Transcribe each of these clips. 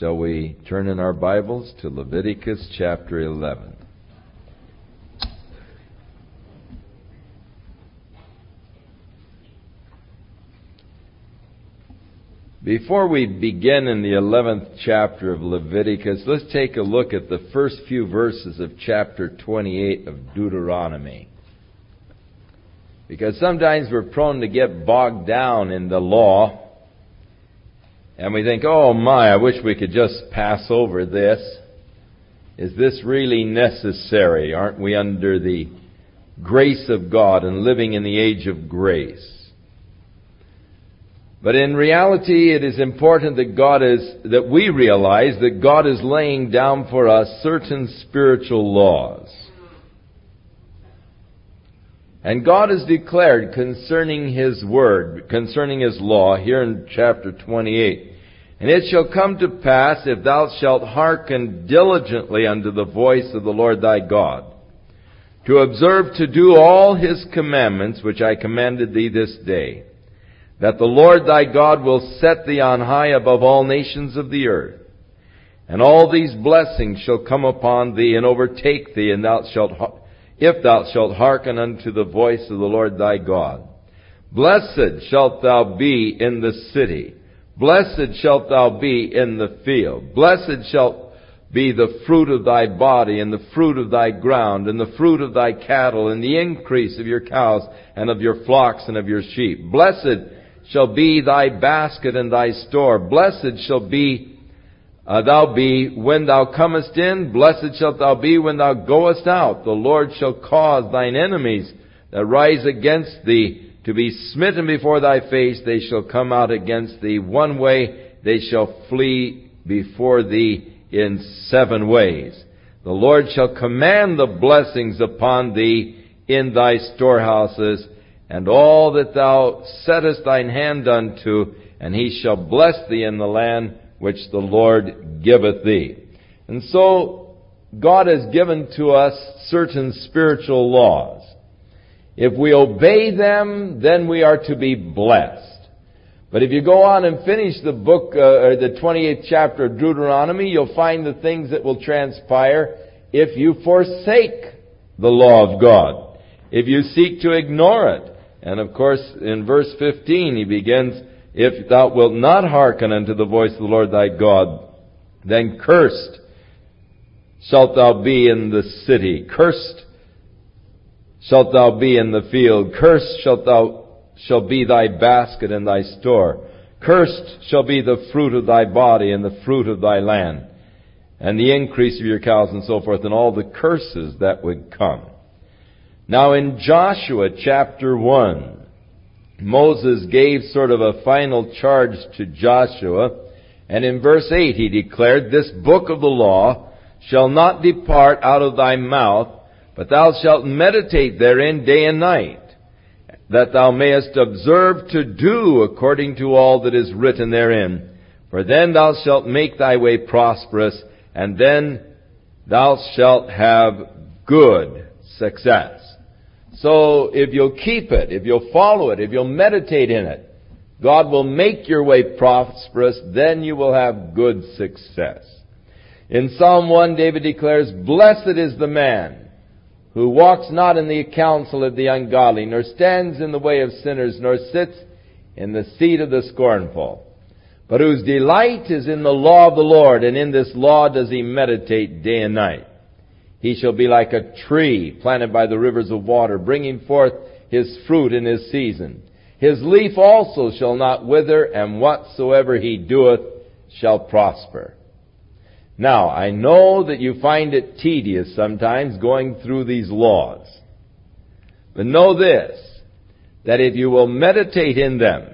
Shall we turn in our Bibles to Leviticus chapter 11? Before we begin in the 11th chapter of Leviticus, let's take a look at the first few verses of chapter 28 of Deuteronomy. Because sometimes we're prone to get bogged down in the law, and we think, oh my, I wish we could just pass over this. Is this really necessary? Aren't we under the grace of God and living in the age of grace? But in reality, it is important that God is, that we realize that God is laying down for us certain spiritual laws. And God has declared concerning His Word, concerning His law, here in chapter 28, And it shall come to pass, if thou shalt hearken diligently unto the voice of the Lord thy God, to observe to do all His commandments which I commanded thee this day, that the Lord thy God will set thee on high above all nations of the earth. And all these blessings shall come upon thee and overtake thee, and thou shalt, if thou shalt hearken unto the voice of the Lord thy God. Blessed shalt thou be in the city. Blessed shalt thou be in the field. Blessed shalt be the fruit of thy body, and the fruit of thy ground, and the fruit of thy cattle, and the increase of your cows, and of your flocks, and of your sheep. Blessed shall be thy basket and thy store. Blessed shall be uh, thou be when thou comest in. Blessed shalt thou be when thou goest out. The Lord shall cause thine enemies that rise against thee to be smitten before thy face. They shall come out against thee one way. They shall flee before thee in seven ways. The Lord shall command the blessings upon thee in thy storehouses and all that thou settest thine hand unto, and he shall bless thee in the land which the Lord giveth thee. And so, God has given to us certain spiritual laws. If we obey them, then we are to be blessed. But if you go on and finish the book, uh, or the 28th chapter of Deuteronomy, you'll find the things that will transpire if you forsake the law of God. If you seek to ignore it. And of course, in verse 15, he begins, If thou wilt not hearken unto the voice of the Lord thy God, then cursed shalt thou be in the city. Cursed shalt thou be in the field. Cursed shalt thou, shall be thy basket and thy store. Cursed shall be the fruit of thy body and the fruit of thy land, and the increase of your cows and so forth, and all the curses that would come. Now in Joshua chapter 1, Moses gave sort of a final charge to Joshua, and in verse 8 he declared, This book of the law shall not depart out of thy mouth, but thou shalt meditate therein day and night, that thou mayest observe to do according to all that is written therein. For then thou shalt make thy way prosperous, and then thou shalt have good success. So if you'll keep it, if you'll follow it, if you'll meditate in it, God will make your way prosperous, then you will have good success. In Psalm 1, David declares, Blessed is the man who walks not in the counsel of the ungodly, nor stands in the way of sinners, nor sits in the seat of the scornful, but whose delight is in the law of the Lord, and in this law does he meditate day and night. He shall be like a tree planted by the rivers of water, bringing forth his fruit in his season. His leaf also shall not wither, and whatsoever he doeth shall prosper. Now, I know that you find it tedious sometimes going through these laws. But know this, that if you will meditate in them,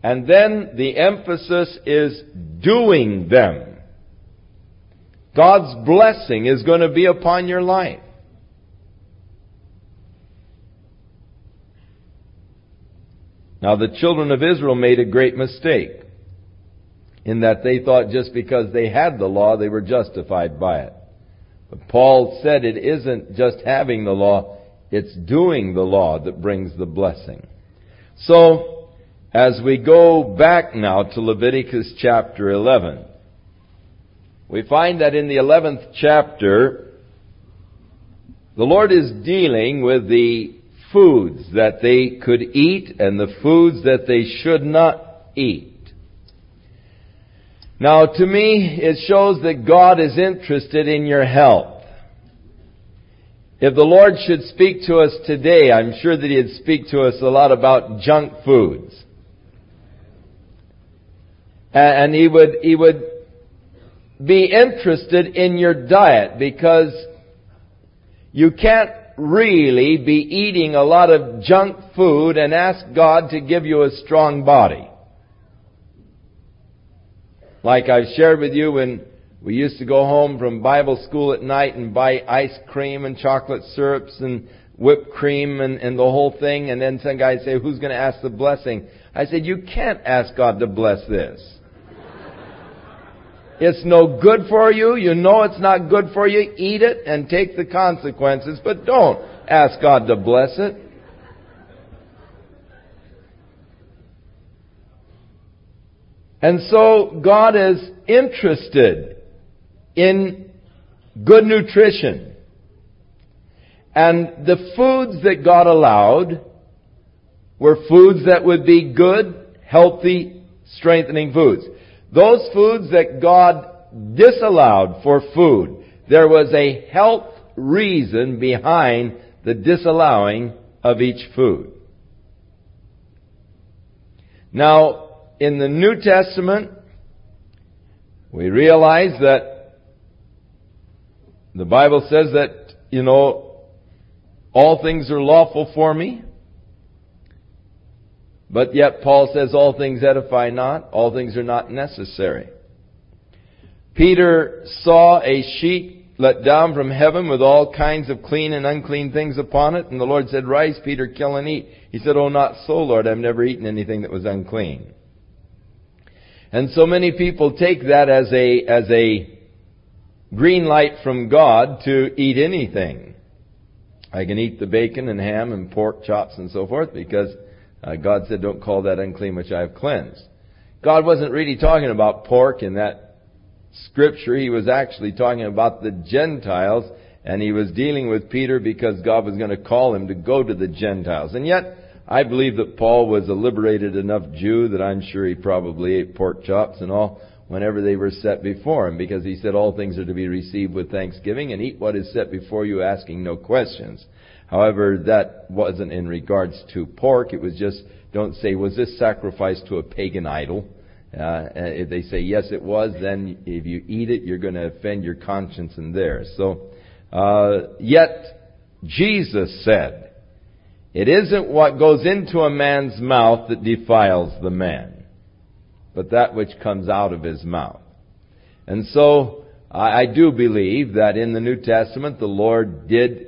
and then the emphasis is doing them, God's blessing is going to be upon your life. Now the children of Israel made a great mistake in that they thought just because they had the law, they were justified by it. But Paul said it isn't just having the law, it's doing the law that brings the blessing. So, as we go back now to Leviticus chapter 11, we find that in the 11th chapter, the Lord is dealing with the foods that they could eat and the foods that they should not eat. Now, to me, it shows that God is interested in your health. If the Lord should speak to us today, I'm sure that He'd speak to us a lot about junk foods. And He would, He would be interested in your diet because you can't really be eating a lot of junk food and ask God to give you a strong body. Like I've shared with you when we used to go home from Bible school at night and buy ice cream and chocolate syrups and whipped cream and, and the whole thing, and then some guys say, who's going to ask the blessing? I said, you can't ask God to bless this. It's no good for you. You know it's not good for you. Eat it and take the consequences, but don't ask God to bless it. And so God is interested in good nutrition. And the foods that God allowed were foods that would be good, healthy, strengthening foods. Those foods that God disallowed for food, there was a health reason behind the disallowing of each food. Now, in the New Testament, we realize that the Bible says that, you know, all things are lawful for me. But yet Paul says all things edify not, all things are not necessary. Peter saw a sheet let down from heaven with all kinds of clean and unclean things upon it, and the Lord said, Rise, Peter, kill and eat. He said, Oh, not so, Lord, I've never eaten anything that was unclean. And so many people take that as a, as a green light from God to eat anything. I can eat the bacon and ham and pork chops and so forth because uh, God said, don't call that unclean which I have cleansed. God wasn't really talking about pork in that scripture. He was actually talking about the Gentiles and he was dealing with Peter because God was going to call him to go to the Gentiles. And yet, I believe that Paul was a liberated enough Jew that I'm sure he probably ate pork chops and all whenever they were set before him because he said all things are to be received with thanksgiving and eat what is set before you asking no questions. However, that wasn't in regards to pork. It was just, don't say, was this sacrificed to a pagan idol? Uh, if they say yes, it was, then if you eat it, you're going to offend your conscience and theirs. So, uh, yet Jesus said, it isn't what goes into a man's mouth that defiles the man, but that which comes out of his mouth. And so, I do believe that in the New Testament the Lord did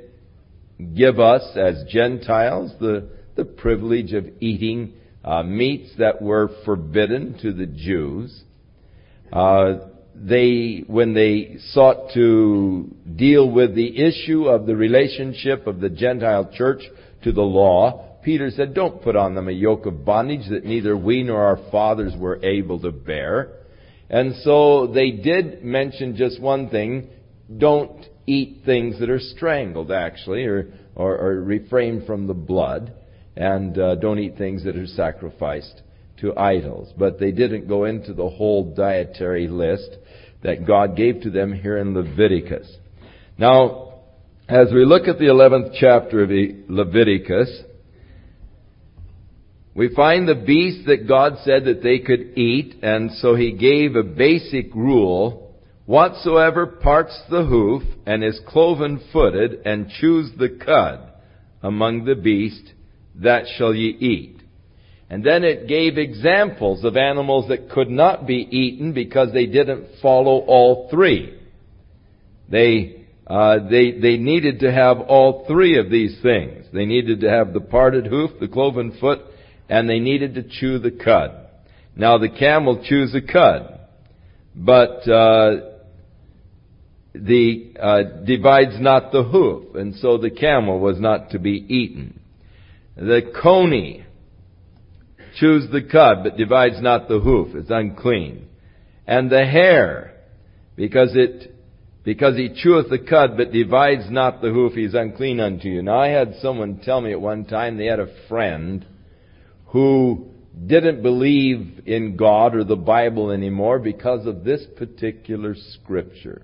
give us as Gentiles the, the privilege of eating uh, meats that were forbidden to the Jews. Uh, they, when they sought to deal with the issue of the relationship of the Gentile church to the law, Peter said, Don't put on them a yoke of bondage that neither we nor our fathers were able to bear. And so they did mention just one thing don't eat things that are strangled, actually, or, or, or refrain from the blood, and uh, don't eat things that are sacrificed to idols. But they didn't go into the whole dietary list that God gave to them here in Leviticus. Now, as we look at the 11th chapter of Leviticus, we find the beast that God said that they could eat, and so he gave a basic rule. Whatsoever parts the hoof and is cloven footed and chews the cud among the beast, that shall ye eat. And then it gave examples of animals that could not be eaten because they didn't follow all three. They uh, they, they needed to have all three of these things. They needed to have the parted hoof, the cloven foot, and they needed to chew the cud. Now the camel chews the cud, but uh, the uh, divides not the hoof, and so the camel was not to be eaten. The coney chews the cud, but divides not the hoof; it's unclean. And the hare because it because he cheweth the cud, but divides not the hoof, he is unclean unto you. Now I had someone tell me at one time they had a friend who didn't believe in God or the Bible anymore because of this particular scripture,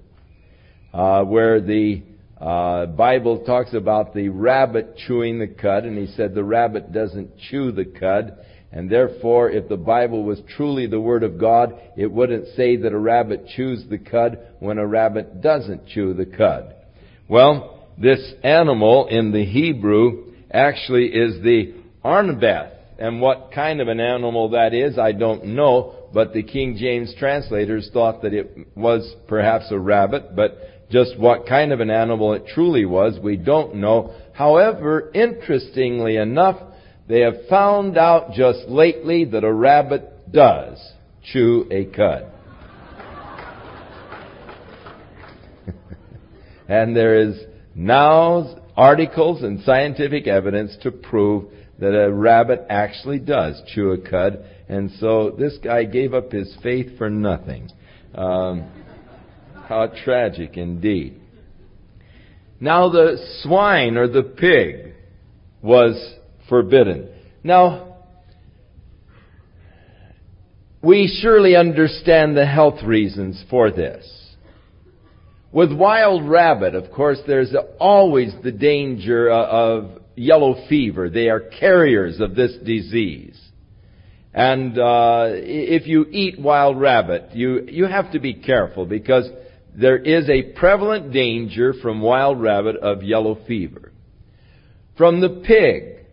uh, where the uh, Bible talks about the rabbit chewing the cud, and he said the rabbit doesn't chew the cud, and therefore, if the Bible was truly the Word of God, it wouldn't say that a rabbit chews the cud when a rabbit doesn't chew the cud. Well, this animal in the Hebrew actually is the arnebeth. And what kind of an animal that is, I don't know, but the King James translators thought that it was perhaps a rabbit, but just what kind of an animal it truly was, we don't know. However, interestingly enough, they have found out just lately that a rabbit does chew a cud. and there is now articles and scientific evidence to prove that a rabbit actually does chew a cud. And so this guy gave up his faith for nothing. Um, how tragic indeed. Now the swine or the pig was forbidden. Now, we surely understand the health reasons for this. With wild rabbit, of course, there's always the danger of yellow fever. They are carriers of this disease. And uh, if you eat wild rabbit, you you have to be careful because there is a prevalent danger from wild rabbit of yellow fever. From the pig,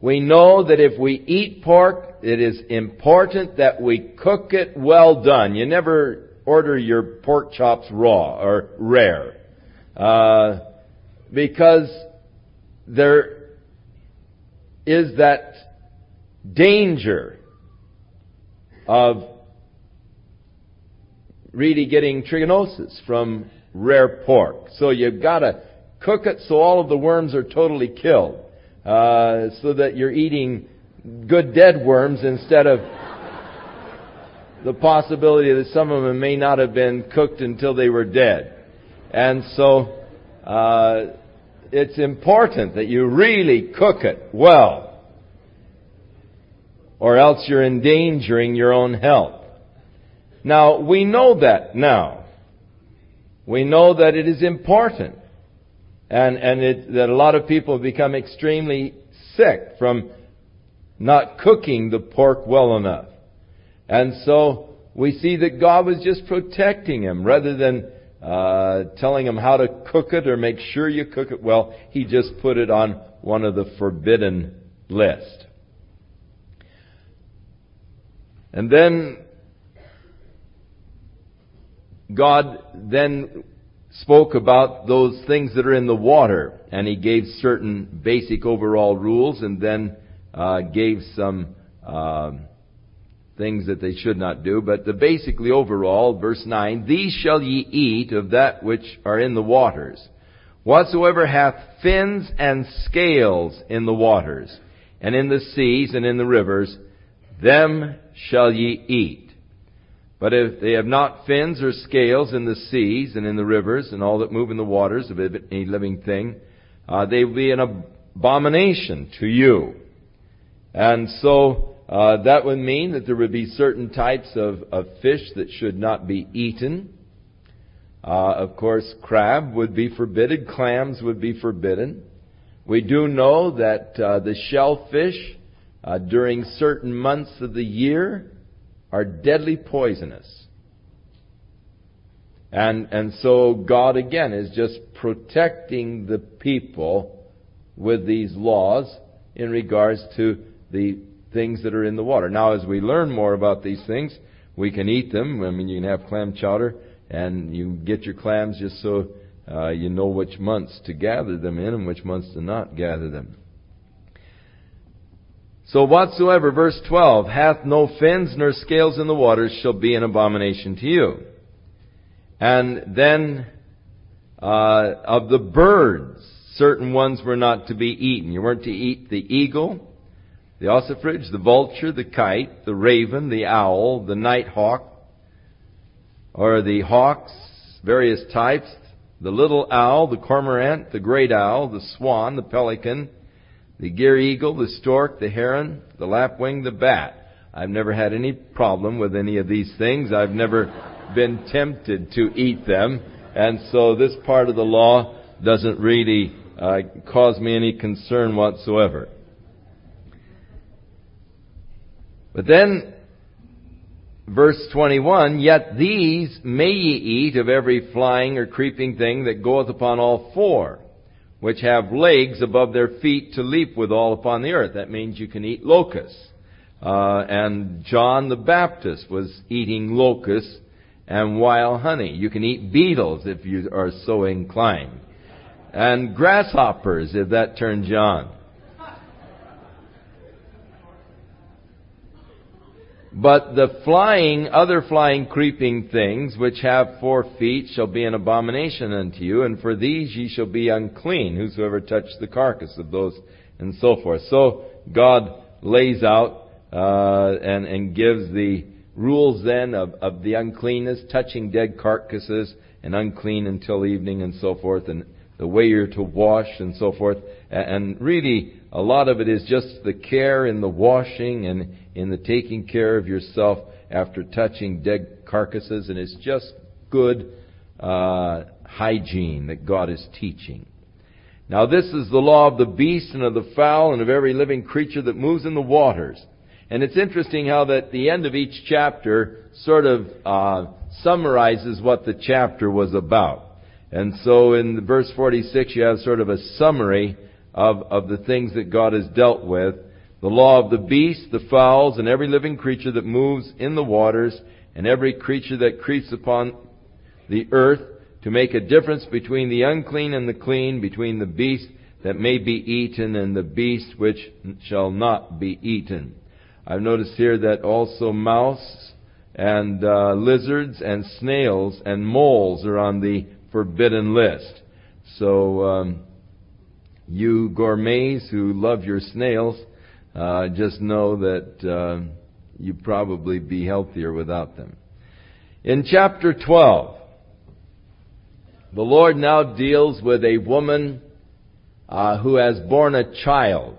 we know that if we eat pork, it is important that we cook it well done. You never order your pork chops raw or rare. Uh, because there is that danger of really getting trichinosis from rare pork. So you've got to cook it so all of the worms are totally killed uh, so that you're eating good dead worms instead of the possibility that some of them may not have been cooked until they were dead. And so, uh, it's important that you really cook it well, or else you're endangering your own health. Now, we know that now. We know that it is important and, and it, that a lot of people have become extremely sick from not cooking the pork well enough. And so we see that God was just protecting him rather than uh, telling him how to cook it or make sure you cook it well. He just put it on one of the forbidden list. And then God then spoke about those things that are in the water, and he gave certain basic overall rules, and then uh, gave some uh, things that they should not do. But the basically overall, verse nine: These shall ye eat of that which are in the waters, whatsoever hath fins and scales in the waters, and in the seas and in the rivers, them shall ye eat. But if they have not fins or scales in the seas and in the rivers and all that move in the waters of any living thing, uh, they will be an abomination to you. And so uh, that would mean that there would be certain types of, of fish that should not be eaten. Uh, of course, crab would be forbidden. Clams would be forbidden. We do know that uh, the shellfish uh, during certain months of the year are deadly poisonous. And, and so God again is just protecting the people with these laws in regards to the things that are in the water. Now, as we learn more about these things, we can eat them. I mean, you can have clam chowder, and you get your clams just so uh, you know which months to gather them in and which months to not gather them. So whatsoever, verse 12, hath no fins nor scales in the waters shall be an abomination to you. And then, uh, of the birds, certain ones were not to be eaten. You weren't to eat the eagle, the ossifrage, the vulture, the kite, the raven, the owl, the night hawk, or the hawks, various types, the little owl, the cormorant, the great owl, the swan, the pelican, the gier eagle, the stork, the heron, the lapwing, the bat. I've never had any problem with any of these things. I've never been tempted to eat them. And so this part of the law doesn't really uh, cause me any concern whatsoever. But then, verse 21, Yet these may ye eat of every flying or creeping thing that goeth upon all four, which have legs above their feet to leap withal upon the earth. That means you can eat locusts. Uh, and John the Baptist was eating locusts and wild honey. You can eat beetles if you are so inclined. And grasshoppers if that turns you on. But the flying, other flying, creeping things which have four feet shall be an abomination unto you, and for these ye shall be unclean, whosoever touch the carcass of those, and so forth. So God lays out uh, and, and gives the rules then of, of the uncleanness, touching dead carcasses, and unclean until evening, and so forth, and the way you're to wash, and so forth. And really, a lot of it is just the care in the washing and in the taking care of yourself after touching dead carcasses, and it's just good uh, hygiene that God is teaching. Now, this is the law of the beast and of the fowl and of every living creature that moves in the waters. And it's interesting how that the end of each chapter sort of uh, summarizes what the chapter was about. And so in verse 46 you have sort of a summary of, of the things that God has dealt with. The law of the beast, the fowls, and every living creature that moves in the waters, and every creature that creeps upon the earth, to make a difference between the unclean and the clean, between the beast that may be eaten and the beast which shall not be eaten. I've noticed here that also mouse and uh, lizards and snails and moles are on the forbidden list. So um, you gourmets who love your snails, uh, just know that uh, you probably be healthier without them. In chapter 12, the Lord now deals with a woman uh, who has borne a child.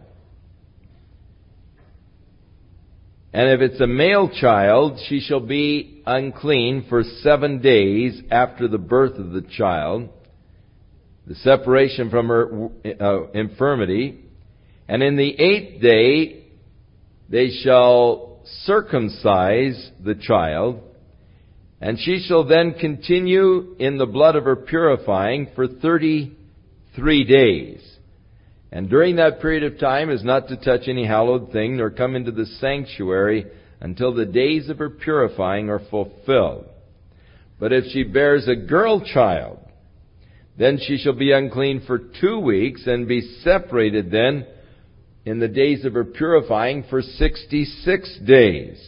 And if it's a male child, she shall be unclean for seven days after the birth of the child, the separation from her uh, infirmity. And in the eighth day, they shall circumcise the child, and she shall then continue in the blood of her purifying for thirty-three days. And during that period of time is not to touch any hallowed thing, nor come into the sanctuary until the days of her purifying are fulfilled. But if she bears a girl child, then she shall be unclean for two weeks and be separated then in the days of her purifying for sixty-six days.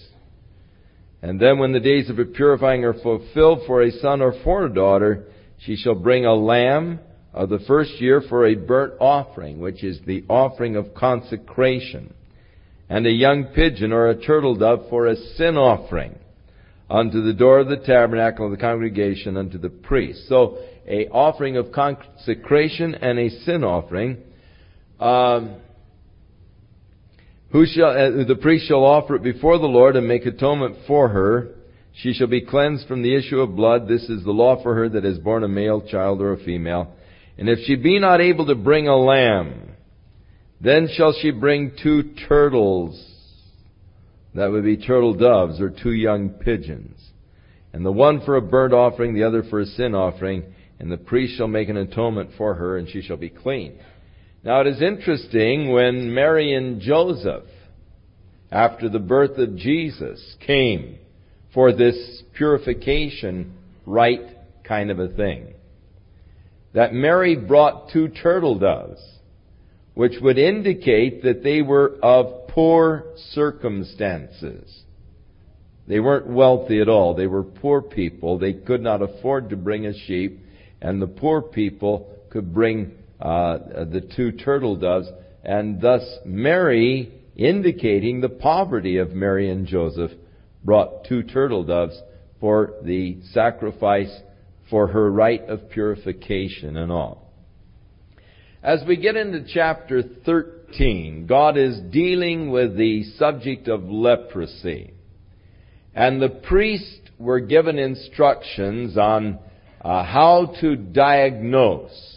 And then when the days of her purifying are fulfilled for a son or for a daughter, she shall bring a lamb of the first year for a burnt offering, which is the offering of consecration, and a young pigeon or a turtle dove for a sin offering unto the door of the tabernacle of the congregation unto the priest. So, a offering of consecration and a sin offering. Um, who shall, uh, the priest shall offer it before the Lord and make atonement for her. She shall be cleansed from the issue of blood. This is the law for her that has borne a male child or a female. And if she be not able to bring a lamb, then shall she bring two turtles. That would be turtle doves or two young pigeons. And the one for a burnt offering, the other for a sin offering. And the priest shall make an atonement for her, and she shall be clean. Now it is interesting when Mary and Joseph, after the birth of Jesus, came for this purification rite kind of a thing that Mary brought two turtle doves, which would indicate that they were of poor circumstances. They weren't wealthy at all. They were poor people. They could not afford to bring a sheep, and the poor people could bring uh, the two turtle doves, and thus Mary, indicating the poverty of Mary and Joseph, brought two turtle doves for the sacrifice for her rite of purification and all. As we get into chapter 13, God is dealing with the subject of leprosy. And the priests were given instructions on uh, how to diagnose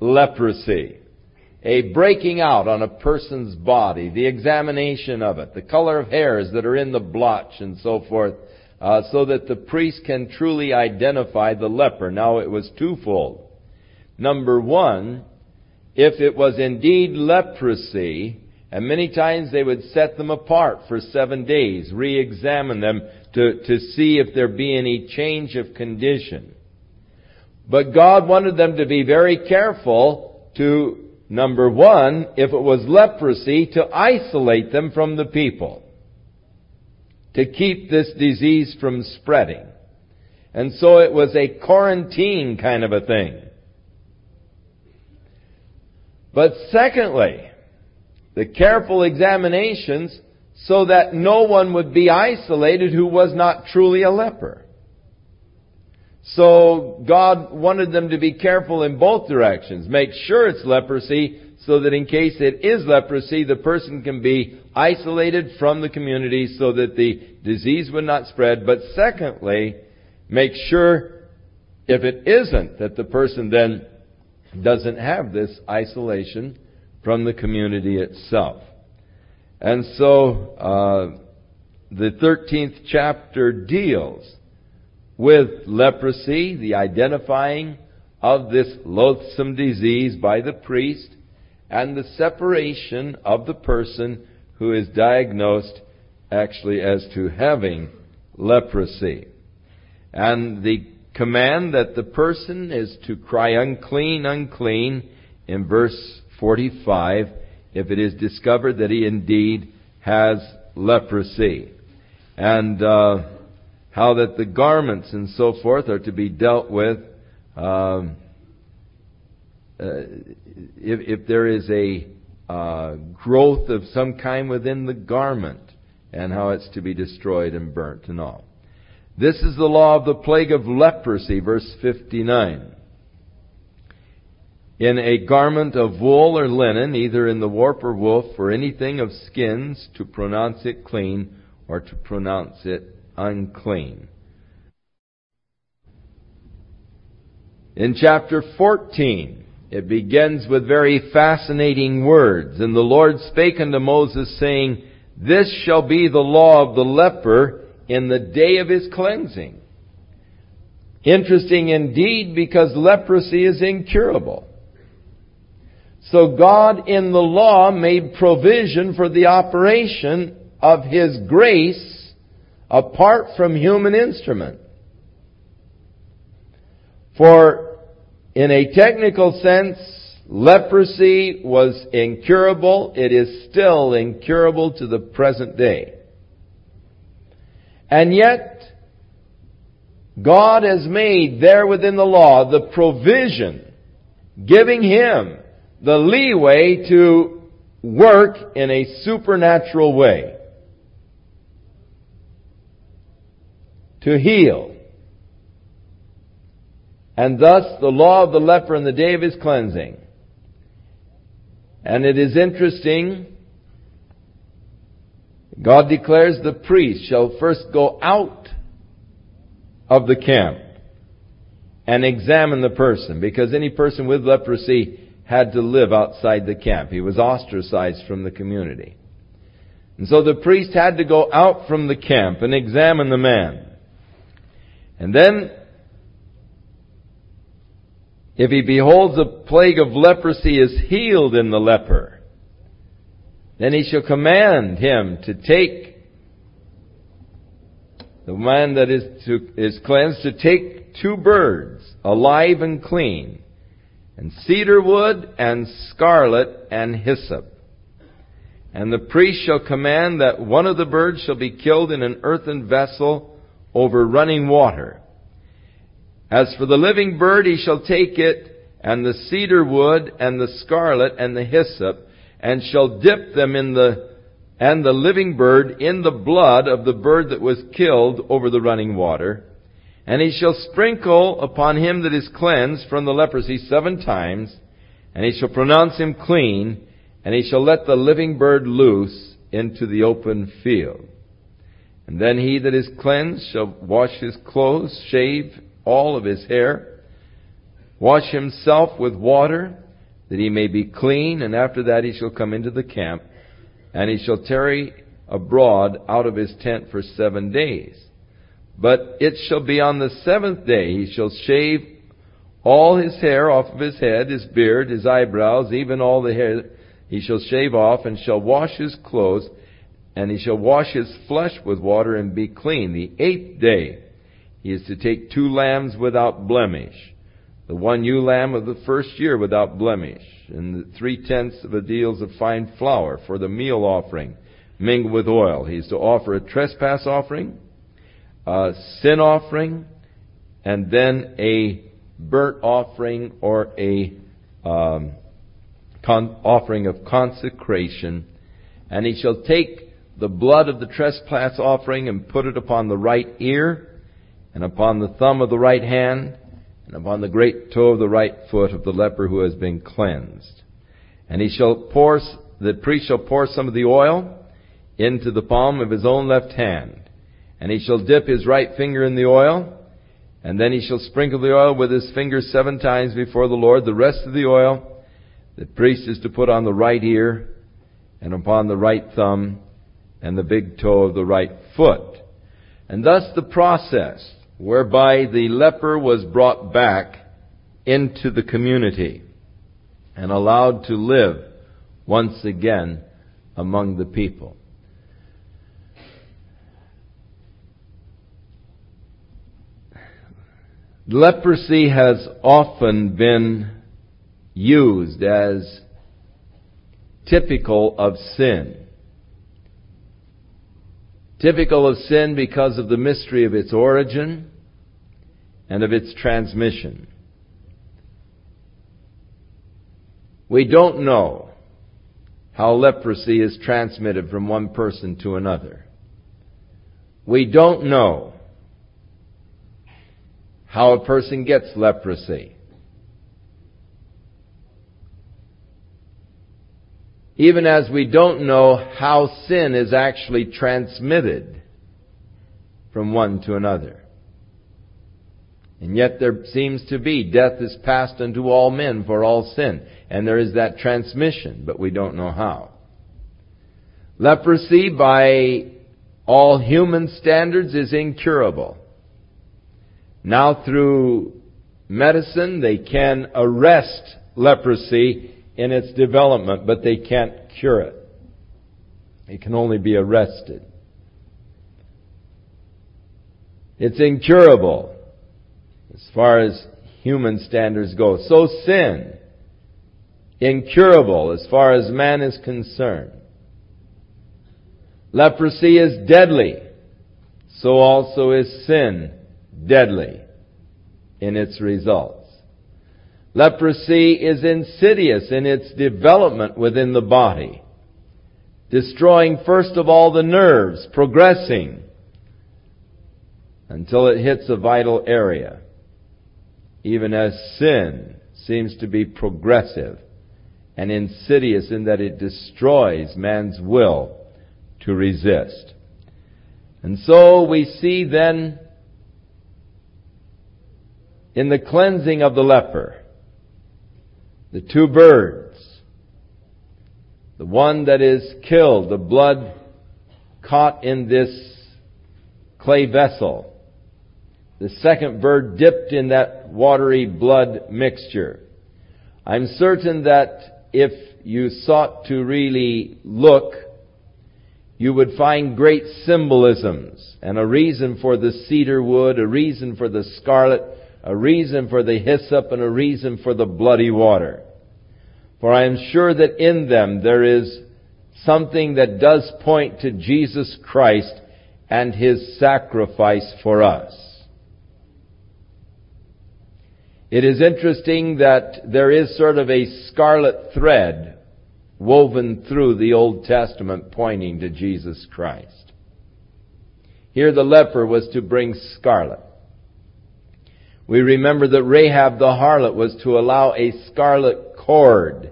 leprosy. A breaking out on a person's body, the examination of it, the color of hairs that are in the blotch and so forth, uh, so that the priest can truly identify the leper. Now it was twofold. Number one, if it was indeed leprosy, and many times they would set them apart for seven days, re-examine them to, to see if there be any change of condition. But God wanted them to be very careful to, number one, if it was leprosy, to isolate them from the people. To keep this disease from spreading. And so it was a quarantine kind of a thing. But secondly, the careful examinations so that no one would be isolated who was not truly a leper. So God wanted them to be careful in both directions. Make sure it's leprosy so that in case it is leprosy, the person can be isolated from the community so that the disease would not spread. But secondly, make sure if it isn't that the person then doesn't have this isolation from the community itself. And so, uh, the 13th chapter deals with leprosy, the identifying of this loathsome disease by the priest, and the separation of the person who is diagnosed actually as to having leprosy. And the command that the person is to cry unclean, unclean in verse 45 if it is discovered that he indeed has leprosy. And uh, how that the garments and so forth are to be dealt with um, uh, if, if, there is a uh, growth of some kind within the garment and how it's to be destroyed and burnt and all. This is the law of the plague of leprosy, verse 59. In a garment of wool or linen, either in the warp or woof, or anything of skins, to pronounce it clean or to pronounce it unclean. In chapter 14, it begins with very fascinating words. And the Lord spake unto Moses, saying, This shall be the law of the leper in the day of his cleansing. Interesting indeed because leprosy is incurable. So God in the law made provision for the operation of His grace apart from human instrument. For in a technical sense, leprosy was incurable. It is still incurable to the present day. And yet, God has made there within the law the provision, giving him the leeway to work in a supernatural way. To heal. And thus the law of the leper in the day of his cleansing. And it is interesting God declares the priest shall first go out of the camp and examine the person because any person with leprosy had to live outside the camp. He was ostracized from the community. And so the priest had to go out from the camp and examine the man. And then, if he beholds a plague of leprosy is healed in the leper, then he shall command him to take the man that is to, is cleansed to take two birds, alive and clean, and cedar wood and scarlet and hyssop. And the priest shall command that one of the birds shall be killed in an earthen vessel over running water. As for the living bird, he shall take it, and the cedar wood, and the scarlet, and the hyssop, and shall dip them in the and the living bird in the blood of the bird that was killed over the running water. And he shall sprinkle upon him that is cleansed from the leprosy seven times, and he shall pronounce him clean, and he shall let the living bird loose into the open field. And then he that is cleansed shall wash his clothes, shave all of his hair, wash himself with water, that he may be clean, and after that he shall come into the camp, and he shall tarry abroad out of his tent for seven days. But it shall be on the seventh day he shall shave all his hair off of his head, his beard, his eyebrows, even all the hair he shall shave off, and shall wash his clothes, and he shall wash his flesh with water and be clean. The eighth day he is to take two lambs without blemish, the one ewe lamb of the first year without blemish, and three tenths of a deals of fine flour for the meal offering, mingled with oil. He is to offer a trespass offering, a sin offering, and then a burnt offering or a um, con- offering of consecration. And he shall take the blood of the trespass offering and put it upon the right ear, and upon the thumb of the right hand, and upon the great toe of the right foot of the leper who has been cleansed. And he shall pour, the priest shall pour some of the oil into the palm of his own left hand. And he shall dip his right finger in the oil, and then he shall sprinkle the oil with his finger seven times before the Lord. The rest of the oil, the priest is to put on the right ear, and upon the right thumb, and the big toe of the right foot. And thus the process whereby the leper was brought back into the community and allowed to live once again among the people. Leprosy has often been used as typical of sin. Typical of sin because of the mystery of its origin and of its transmission. We don't know how leprosy is transmitted from one person to another. We don't know how a person gets leprosy. Even as we don't know how sin is actually transmitted from one to another. And yet there seems to be death is passed unto all men for all sin. And there is that transmission, but we don't know how. Leprosy by all human standards is incurable. Now through medicine they can arrest leprosy in its development, but they can't cure it. It can only be arrested. It's incurable as far as human standards go. So sin, incurable as far as man is concerned. Leprosy is deadly. So also is sin deadly in its results. Leprosy is insidious in its development within the body, destroying first of all the nerves, progressing until it hits a vital area, even as sin seems to be progressive and insidious in that it destroys man's will to resist. And so we see then in the cleansing of the leper, the two birds, the one that is killed, the blood caught in this clay vessel, the second bird dipped in that watery blood mixture. I'm certain that if you sought to really look, you would find great symbolisms and a reason for the cedar wood, a reason for the scarlet, a reason for the hyssop, and a reason for the bloody water. For I am sure that in them there is something that does point to Jesus Christ and His sacrifice for us. It is interesting that there is sort of a scarlet thread woven through the Old Testament pointing to Jesus Christ. Here the leper was to bring scarlet. We remember that Rahab the harlot was to allow a scarlet cord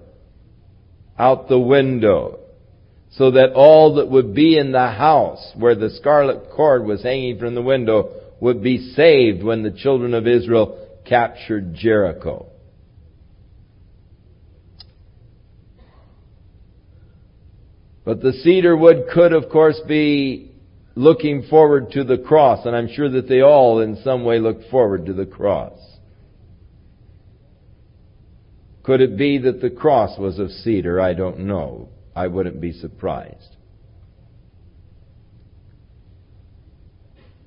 out the window so that all that would be in the house where the scarlet cord was hanging from the window would be saved when the children of Israel captured Jericho. But the cedar wood could, of course, be looking forward to the cross, and I'm sure that they all in some way look forward to the cross. Could it be that the cross was of cedar? I don't know. I wouldn't be surprised.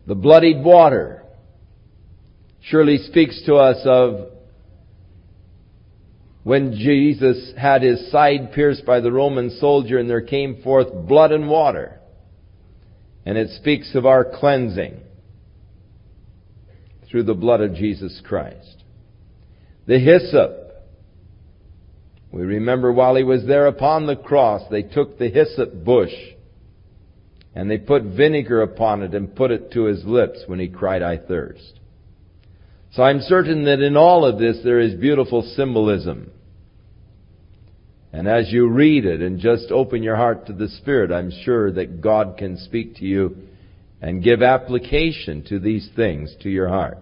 The bloodied water surely speaks to us of when Jesus had his side pierced by the Roman soldier and there came forth blood and water. And it speaks of our cleansing through the blood of Jesus Christ. The hyssop. We remember while he was there upon the cross, they took the hyssop bush and they put vinegar upon it and put it to his lips when he cried, I thirst. So I'm certain that in all of this there is beautiful symbolism. And as you read it and just open your heart to the Spirit, I'm sure that God can speak to you and give application to these things to your heart.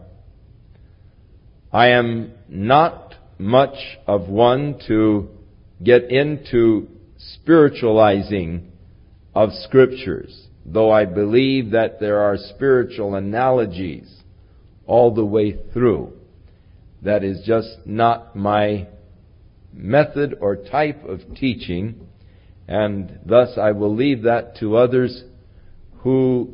I am not much of one to get into spiritualizing of scriptures, though I believe that there are spiritual analogies all the way through. That is just not my method or type of teaching, and thus I will leave that to others who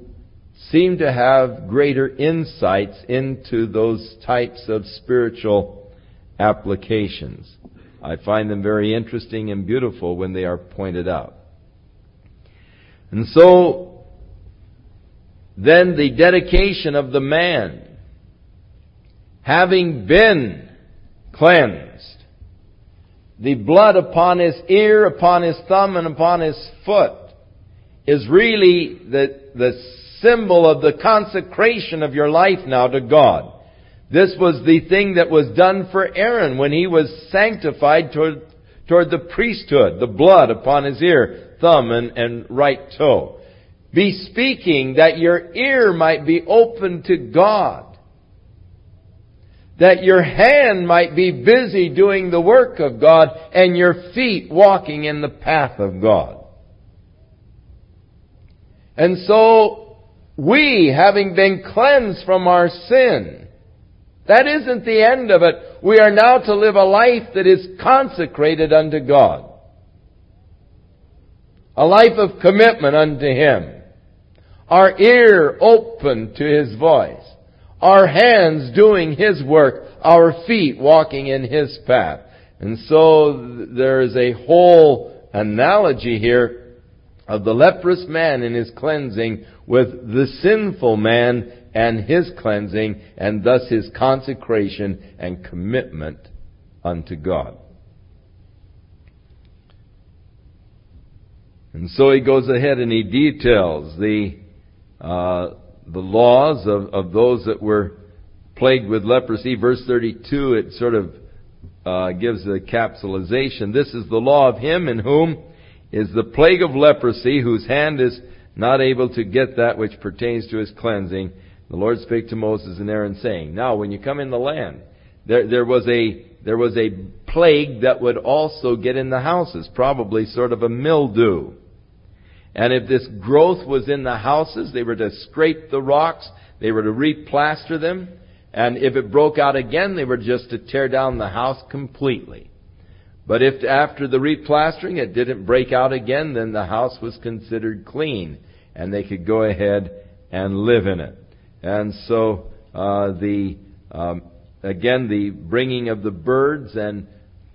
seem to have greater insights into those types of spiritual applications. I find them very interesting and beautiful when they are pointed out. And so, then the dedication of the man, having been cleansed, the blood upon his ear, upon his thumb, and upon his foot is really the, the symbol of the consecration of your life now to God. This was the thing that was done for Aaron when he was sanctified toward, toward the priesthood, the blood upon his ear, thumb, and, and right toe. Bespeaking that your ear might be open to God that your hand might be busy doing the work of God and your feet walking in the path of God. And so, we, having been cleansed from our sin, that isn't the end of it. We are now to live a life that is consecrated unto God. A life of commitment unto Him. Our ear open to His voice our hands doing His work, our feet walking in His path. And so there is a whole analogy here of the leprous man in his cleansing with the sinful man and his cleansing and thus his consecration and commitment unto God. And so he goes ahead and he details the uh, the laws of, of those that were plagued with leprosy. Verse 32, it sort of uh, gives a capsulization. This is the law of him in whom is the plague of leprosy, whose hand is not able to get that which pertains to his cleansing. The Lord spake to Moses and Aaron, saying, Now, when you come in the land, there, there was a there was a plague that would also get in the houses, probably sort of a mildew. And if this growth was in the houses, they were to scrape the rocks, they were to replaster them, and if it broke out again, they were just to tear down the house completely. But if after the replastering it didn't break out again, then the house was considered clean, and they could go ahead and live in it. And so uh, the um, again the bringing of the birds and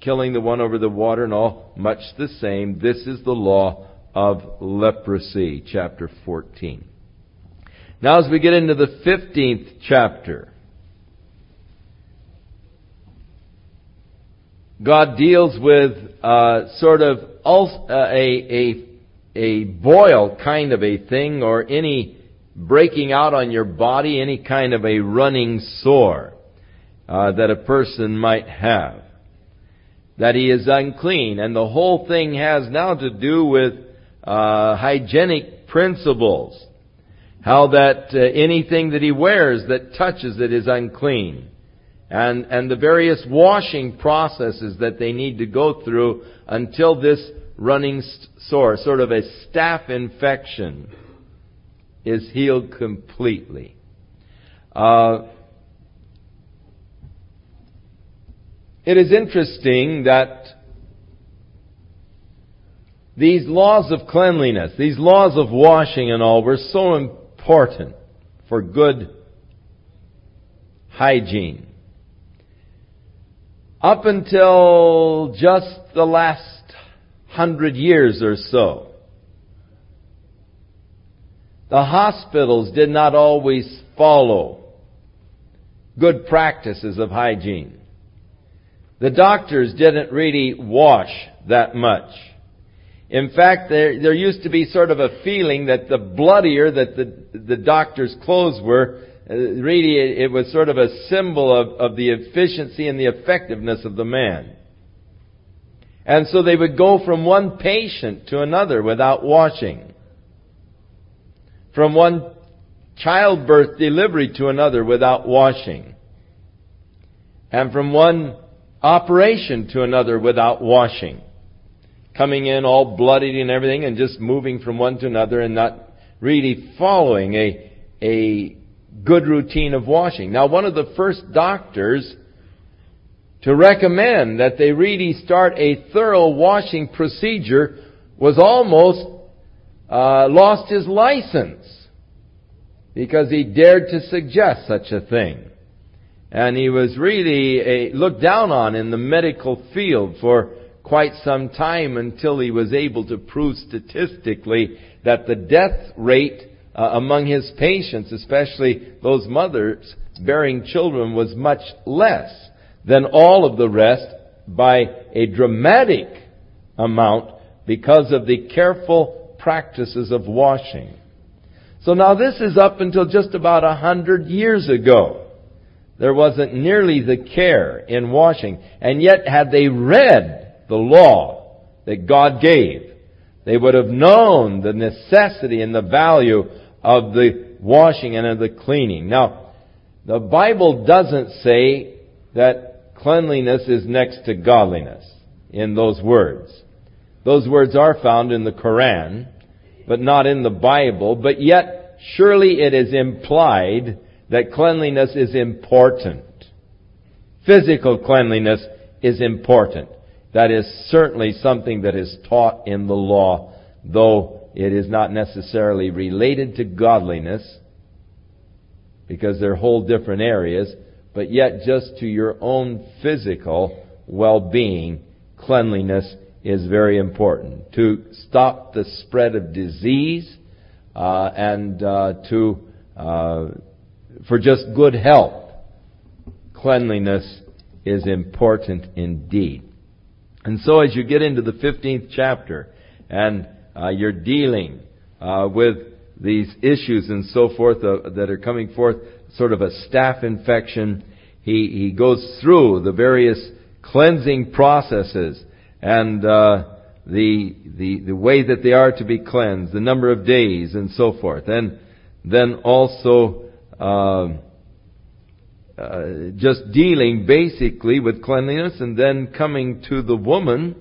killing the one over the water and all much the same. This is the law of leprosy, chapter 14. Now, as we get into the 15th chapter, God deals with uh, sort of uh, a, a, a boil kind of a thing or any breaking out on your body, any kind of a running sore uh, that a person might have. That he is unclean. And the whole thing has now to do with uh, hygienic principles. How that uh, anything that he wears that touches it is unclean. And, and the various washing processes that they need to go through until this running sore, sort of a staph infection, is healed completely. Uh, it is interesting that these laws of cleanliness, these laws of washing and all were so important for good hygiene. Up until just the last hundred years or so, the hospitals did not always follow good practices of hygiene. The doctors didn't really wash that much. In fact, there, there used to be sort of a feeling that the bloodier that the, the doctor's clothes were, uh, really it, it was sort of a symbol of, of the efficiency and the effectiveness of the man. And so they would go from one patient to another without washing from one childbirth delivery to another without washing. And from one operation to another without washing. Coming in all bloodied and everything and just moving from one to another and not really following a, a good routine of washing. Now one of the first doctors to recommend that they really start a thorough washing procedure was almost uh, lost his license because he dared to suggest such a thing. And he was really a, looked down on in the medical field for quite some time until he was able to prove statistically that the death rate uh, among his patients, especially those mothers bearing children, was much less than all of the rest by a dramatic amount because of the careful practices of washing. So now this is up until just about a hundred years ago. There wasn't nearly the care in washing. And yet had they read the law that God gave, they would have known the necessity and the value of the washing and of the cleaning. Now, the Bible doesn't say that cleanliness is next to godliness in those words. Those words are found in the Koran, but not in the Bible, but yet surely it is implied that cleanliness is important. Physical cleanliness is important. That is certainly something that is taught in the law, though it is not necessarily related to godliness, because they're whole different areas, but yet just to your own physical well-being, cleanliness is very important. To stop the spread of disease uh, and uh, to uh, for just good health, cleanliness is important indeed. And so, as you get into the fifteenth chapter and uh, you're dealing uh, with these issues and so forth uh, that are coming forth, sort of a staph infection, he he goes through the various cleansing processes and uh, the, the, the way that they are to be cleansed, the number of days, and so forth. And then also uh, just dealing basically with cleanliness, and then coming to the woman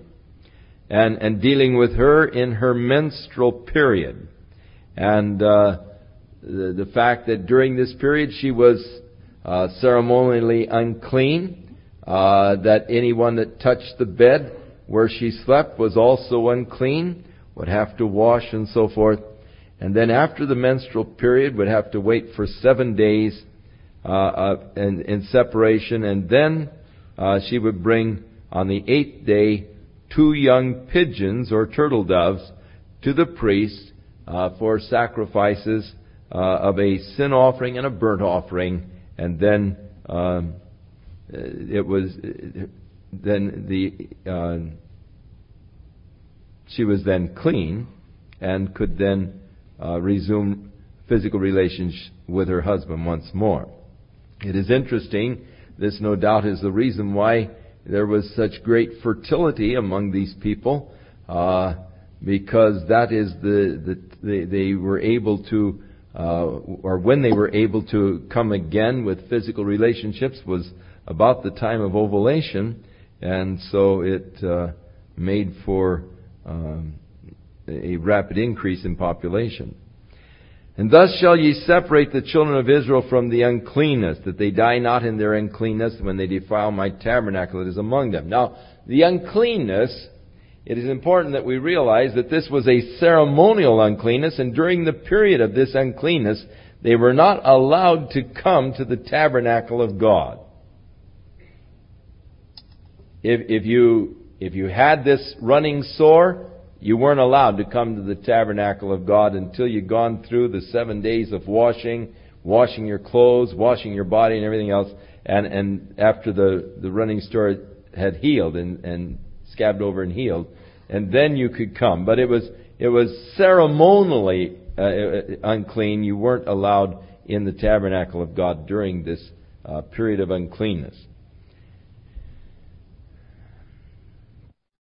and, and dealing with her in her menstrual period. And uh, the, the fact that during this period she was uh, ceremonially unclean, uh, that anyone that touched the bed where she slept was also unclean, would have to wash and so forth. And then after the menstrual period would have to wait for seven days uh, uh, in, in, separation. And then uh, she would bring on the eighth day two young pigeons or turtle doves to the priest uh, for sacrifices uh, of a sin offering and a burnt offering. And then um, it was then the uh, she was then clean and could then uh, resume physical relations with her husband once more. It is interesting. This, no doubt, is the reason why there was such great fertility among these people, uh, because that is the, the they, they were able to, uh, or when they were able to come again with physical relationships was about the time of ovulation, and so it uh, made for um, a rapid increase in population. And thus shall ye separate the children of Israel from the uncleanness, that they die not in their uncleanness when they defile my tabernacle that is among them. Now, the uncleanness, it is important that we realize that this was a ceremonial uncleanness, and during the period of this uncleanness, they were not allowed to come to the tabernacle of God. If, if you, if you had this running sore, you weren't allowed to come to the tabernacle of God until you'd gone through the seven days of washing, washing your clothes, washing your body and everything else, and, and after the, the running sore had healed and, and scabbed over and healed, and then you could come. But it was, it was ceremonially uh, uh unclean. You weren't allowed in the tabernacle of God during this uh, period of uncleanness.